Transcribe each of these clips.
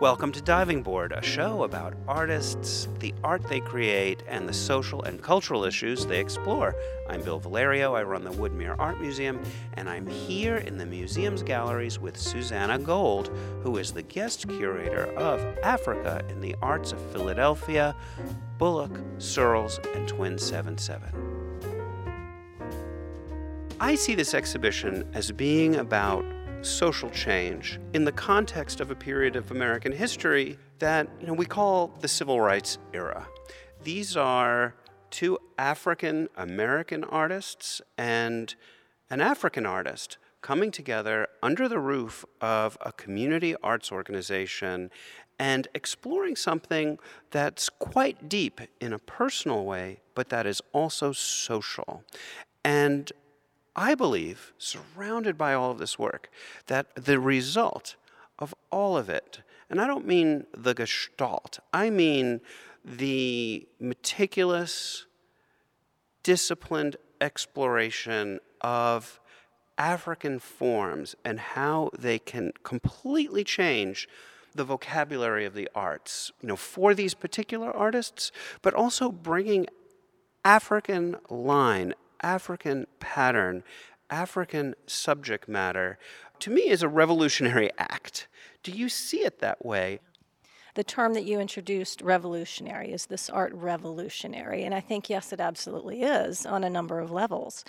Welcome to Diving Board, a show about artists, the art they create, and the social and cultural issues they explore. I'm Bill Valerio. I run the Woodmere Art Museum, and I'm here in the museum's galleries with Susanna Gold, who is the guest curator of Africa in the Arts of Philadelphia, Bullock, Searles, and Twin 77. I see this exhibition as being about social change in the context of a period of American history that you know, we call the civil rights era. These are two African American artists and an African artist coming together under the roof of a community arts organization and exploring something that's quite deep in a personal way, but that is also social. And I believe, surrounded by all of this work, that the result of all of it, and I don't mean the gestalt, I mean the meticulous, disciplined exploration of African forms and how they can completely change the vocabulary of the arts, you know, for these particular artists, but also bringing African line, African pattern, African subject matter, to me is a revolutionary act. Do you see it that way? The term that you introduced, revolutionary, is this art revolutionary? And I think, yes, it absolutely is on a number of levels.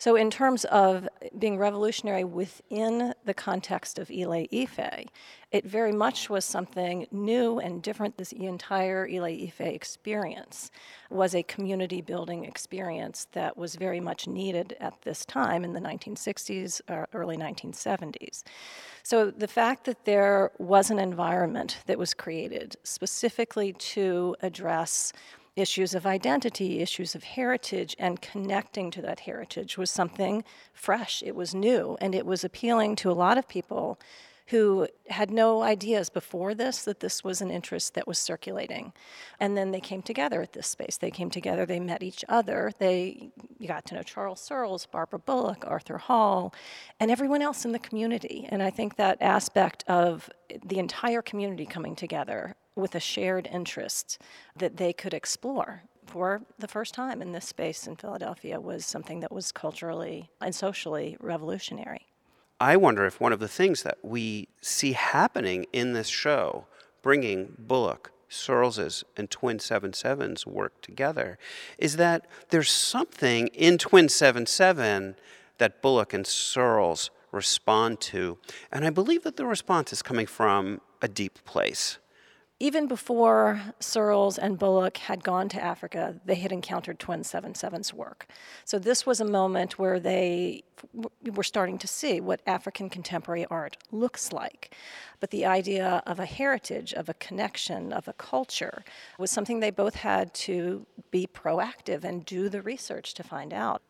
So, in terms of being revolutionary within the context of Ile Ife, it very much was something new and different. This entire Ile Ife experience was a community building experience that was very much needed at this time in the 1960s or uh, early 1970s. So, the fact that there was an environment that was created specifically to address issues of identity, issues of heritage, and connecting to that heritage was something fresh. It was new, and it was appealing to a lot of people who had no ideas before this that this was an interest that was circulating. And then they came together at this space. They came together, they met each other, they got to know Charles Searles, Barbara Bullock, Arthur Hall, and everyone else in the community. And I think that aspect of the entire community coming together with a shared interest that they could explore for the first time in this space in Philadelphia was something that was culturally and socially revolutionary. I wonder if one of the things that we see happening in this show, bringing Bullock, Searles's, and Twin 77's work together, is that there's something in Twin 77 that Bullock and Searles respond to. And I believe that the response is coming from a deep place even before Searles and Bullock had gone to Africa, they had encountered Twin 77's work. So this was a moment where they were starting to see what African contemporary art looks like. But the idea of a heritage, of a connection, of a culture was something they both had to be proactive and do the research to find out.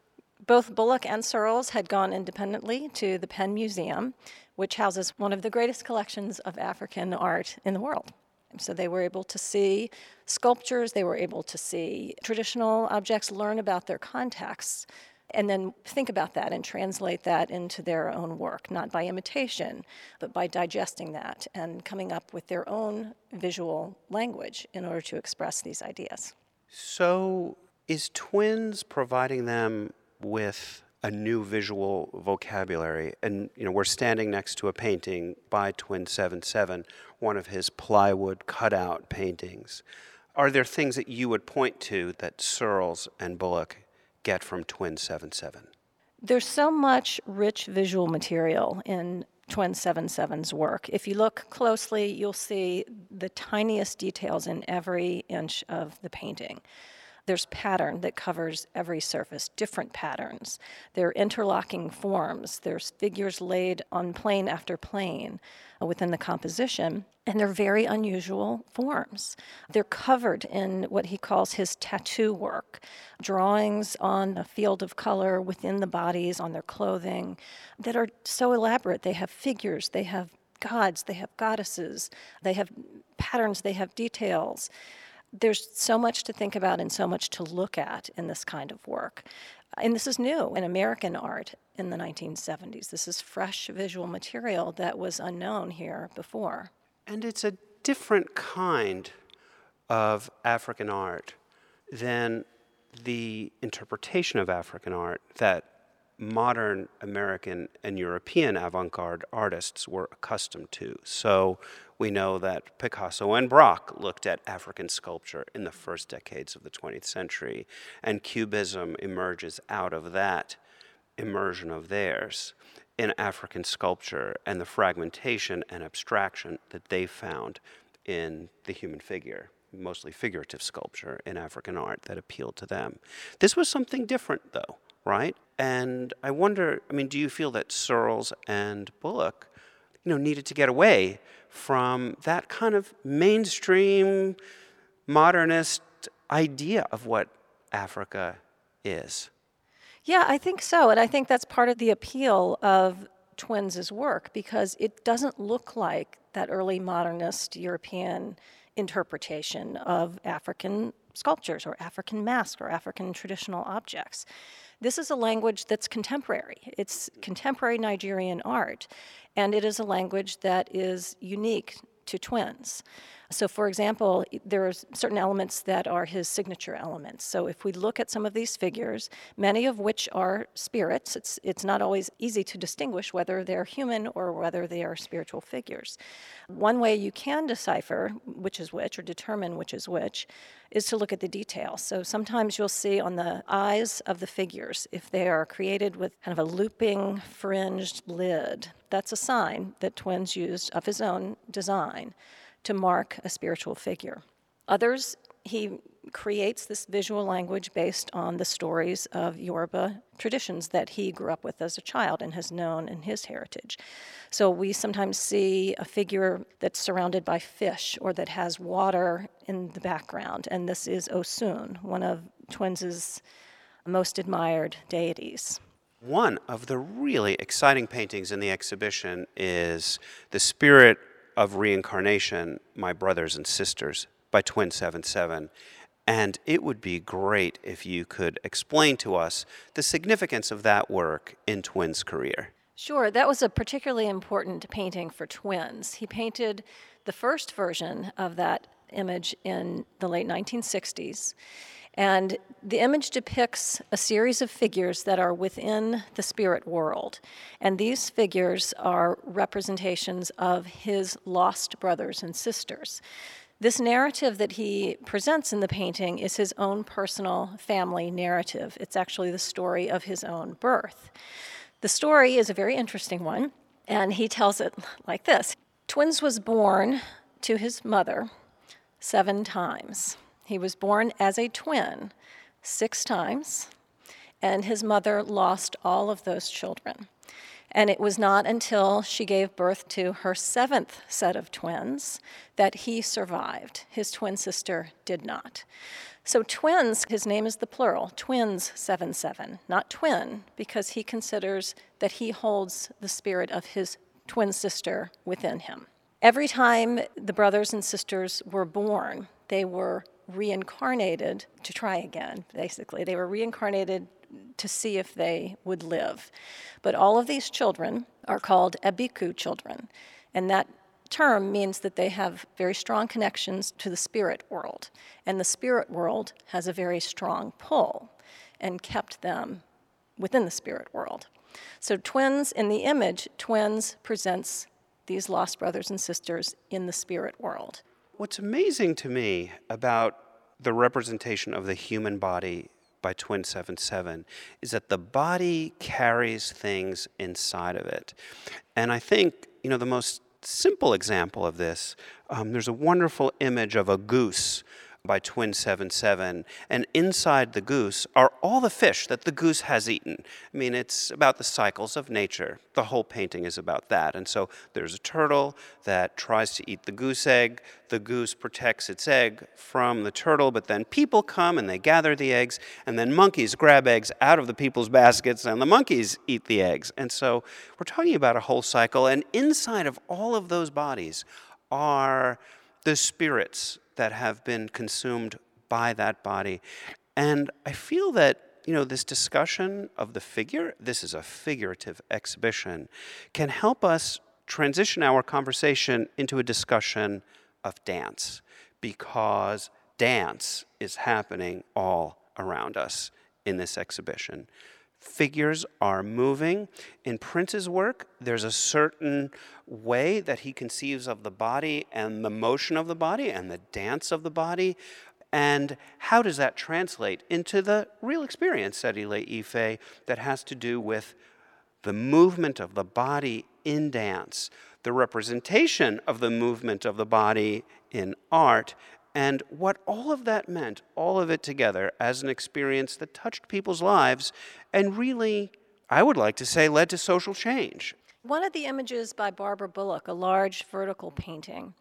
Both Bullock and Searles had gone independently to the Penn Museum, which houses one of the greatest collections of African art in the world. So they were able to see sculptures, they were able to see traditional objects, learn about their contexts, and then think about that and translate that into their own work, not by imitation, but by digesting that and coming up with their own visual language in order to express these ideas. So, is Twins providing them with a new visual vocabulary. And you know, we're standing next to a painting by Twin 77, one of his plywood cutout paintings. Are there things that you would point to that Searles and Bullock get from Twin 77? There's so much rich visual material in Twin 77's work. If you look closely, you'll see the tiniest details in every inch of the painting. There's pattern that covers every surface, different patterns. There are interlocking forms. There's figures laid on plane after plane uh, within the composition, and they're very unusual forms. They're covered in what he calls his tattoo work, drawings on a field of color within the bodies, on their clothing, that are so elaborate. They have figures, they have gods, they have goddesses, they have patterns, they have details there's so much to think about and so much to look at in this kind of work. And this is new in American art in the 1970s. This is fresh visual material that was unknown here before. And it's a different kind of African art than the interpretation of African art that modern American and European avant garde artists were accustomed to. So we know that Picasso and Braque looked at African sculpture in the first decades of the 20th century, and Cubism emerges out of that immersion of theirs in African sculpture and the fragmentation and abstraction that they found in the human figure mostly figurative sculpture in African art that appealed to them. This was something different, though, right? And I wonder, I mean, do you feel that Searles and Bullock, you know, needed to get away from that kind of mainstream modernist idea of what Africa is? Yeah, I think so. And I think that's part of the appeal of Twins' work because it doesn't look like that early modernist European interpretation of African sculptures or African masks or African traditional objects. This is a language that's contemporary. It's contemporary Nigerian art, and it is a language that is unique to twins. So, for example, there are certain elements that are his signature elements. So, if we look at some of these figures, many of which are spirits, it's, it's not always easy to distinguish whether they're human or whether they are spiritual figures. One way you can decipher which is which or determine which is which is to look at the details. So, sometimes you'll see on the eyes of the figures, if they are created with kind of a looping, fringed lid, that's a sign that Twins used of his own design to mark a spiritual figure. Others, he creates this visual language based on the stories of Yoruba traditions that he grew up with as a child and has known in his heritage. So we sometimes see a figure that's surrounded by fish or that has water in the background, and this is Osun, one of Twins' most admired deities. One of the really exciting paintings in the exhibition is the spirit of reincarnation, My Brothers and Sisters, by Twin 77. And it would be great if you could explain to us the significance of that work in Twin's career. Sure, that was a particularly important painting for Twins. He painted the first version of that image in the late 1960s. And the image depicts a series of figures that are within the spirit world. And these figures are representations of his lost brothers and sisters. This narrative that he presents in the painting is his own personal family narrative. It's actually the story of his own birth. The story is a very interesting one, and he tells it like this Twins was born to his mother seven times. He was born as a twin six times, and his mother lost all of those children. And it was not until she gave birth to her seventh set of twins that he survived. His twin sister did not. So, twins, his name is the plural, twins 7 7, not twin, because he considers that he holds the spirit of his twin sister within him. Every time the brothers and sisters were born, they were reincarnated to try again, basically. They were reincarnated to see if they would live. But all of these children are called Abiku children, and that term means that they have very strong connections to the spirit world, and the spirit world has a very strong pull and kept them within the spirit world. So, twins in the image, twins presents these lost brothers and sisters in the spirit world. What's amazing to me about the representation of the human body by Twin 77 is that the body carries things inside of it. And I think, you know, the most simple example of this, um, there's a wonderful image of a goose by Twin 77. And inside the goose are all the fish that the goose has eaten. I mean, it's about the cycles of nature. The whole painting is about that. And so there's a turtle that tries to eat the goose egg. The goose protects its egg from the turtle, but then people come and they gather the eggs, and then monkeys grab eggs out of the people's baskets, and the monkeys eat the eggs. And so we're talking about a whole cycle. And inside of all of those bodies are the spirits that have been consumed by that body. And I feel that you know, this discussion of the figure, this is a figurative exhibition, can help us transition our conversation into a discussion of dance because dance is happening all around us in this exhibition. Figures are moving. In Prince's work, there's a certain way that he conceives of the body and the motion of the body and the dance of the body. And how does that translate into the real experience at Ile Ife that has to do with the movement of the body in dance, the representation of the movement of the body in art, and what all of that meant, all of it together, as an experience that touched people's lives and really, I would like to say, led to social change. One of the images by Barbara Bullock, a large vertical painting,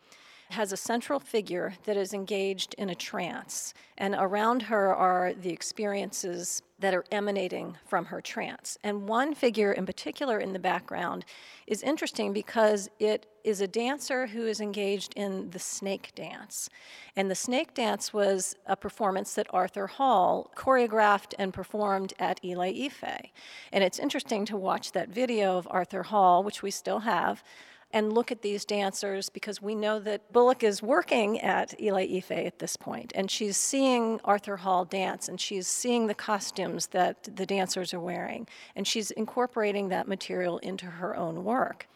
has a central figure that is engaged in a trance, and around her are the experiences that are emanating from her trance. And one figure in particular in the background is interesting because it is a dancer who is engaged in the snake dance. And the snake dance was a performance that Arthur Hall choreographed and performed at Ile Ife. And it's interesting to watch that video of Arthur Hall, which we still have, and look at these dancers because we know that Bullock is working at Ile Ife at this point, and she's seeing Arthur Hall dance, and she's seeing the costumes that the dancers are wearing, and she's incorporating that material into her own work.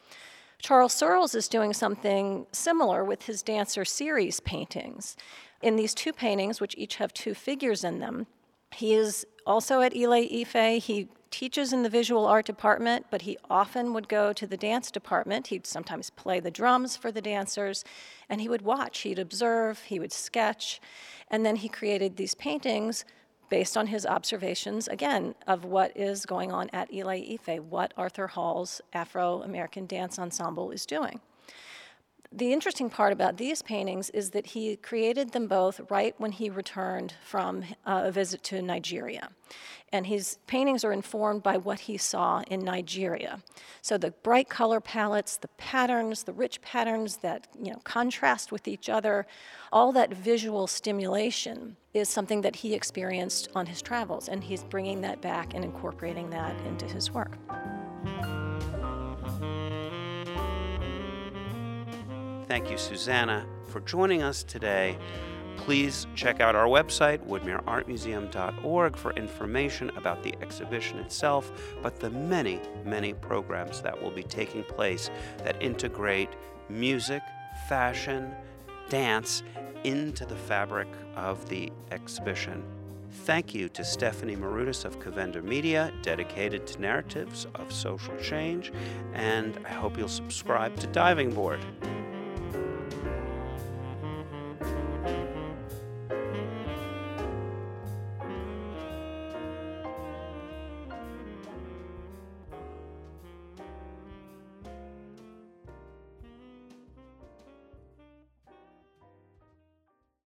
Charles Searles is doing something similar with his dancer series paintings. In these two paintings, which each have two figures in them, he is also at Ile Ife. He teaches in the visual art department, but he often would go to the dance department. He'd sometimes play the drums for the dancers, and he would watch, he'd observe, he would sketch, and then he created these paintings based on his observations, again, of what is going on at Ile Ife, what Arthur Hall's Afro American Dance Ensemble is doing. The interesting part about these paintings is that he created them both right when he returned from uh, a visit to Nigeria. And his paintings are informed by what he saw in Nigeria. So the bright color palettes, the patterns, the rich patterns that you know contrast with each other, all that visual stimulation is something that he experienced on his travels, and he's bringing that back and incorporating that into his work. Thank you, Susanna, for joining us today. Please check out our website, woodmereartmuseum.org, for information about the exhibition itself, but the many, many programs that will be taking place that integrate music, fashion, dance into the fabric of the exhibition. Thank you to Stephanie Marutis of Cavender Media, dedicated to narratives of social change, and I hope you'll subscribe to Diving Board.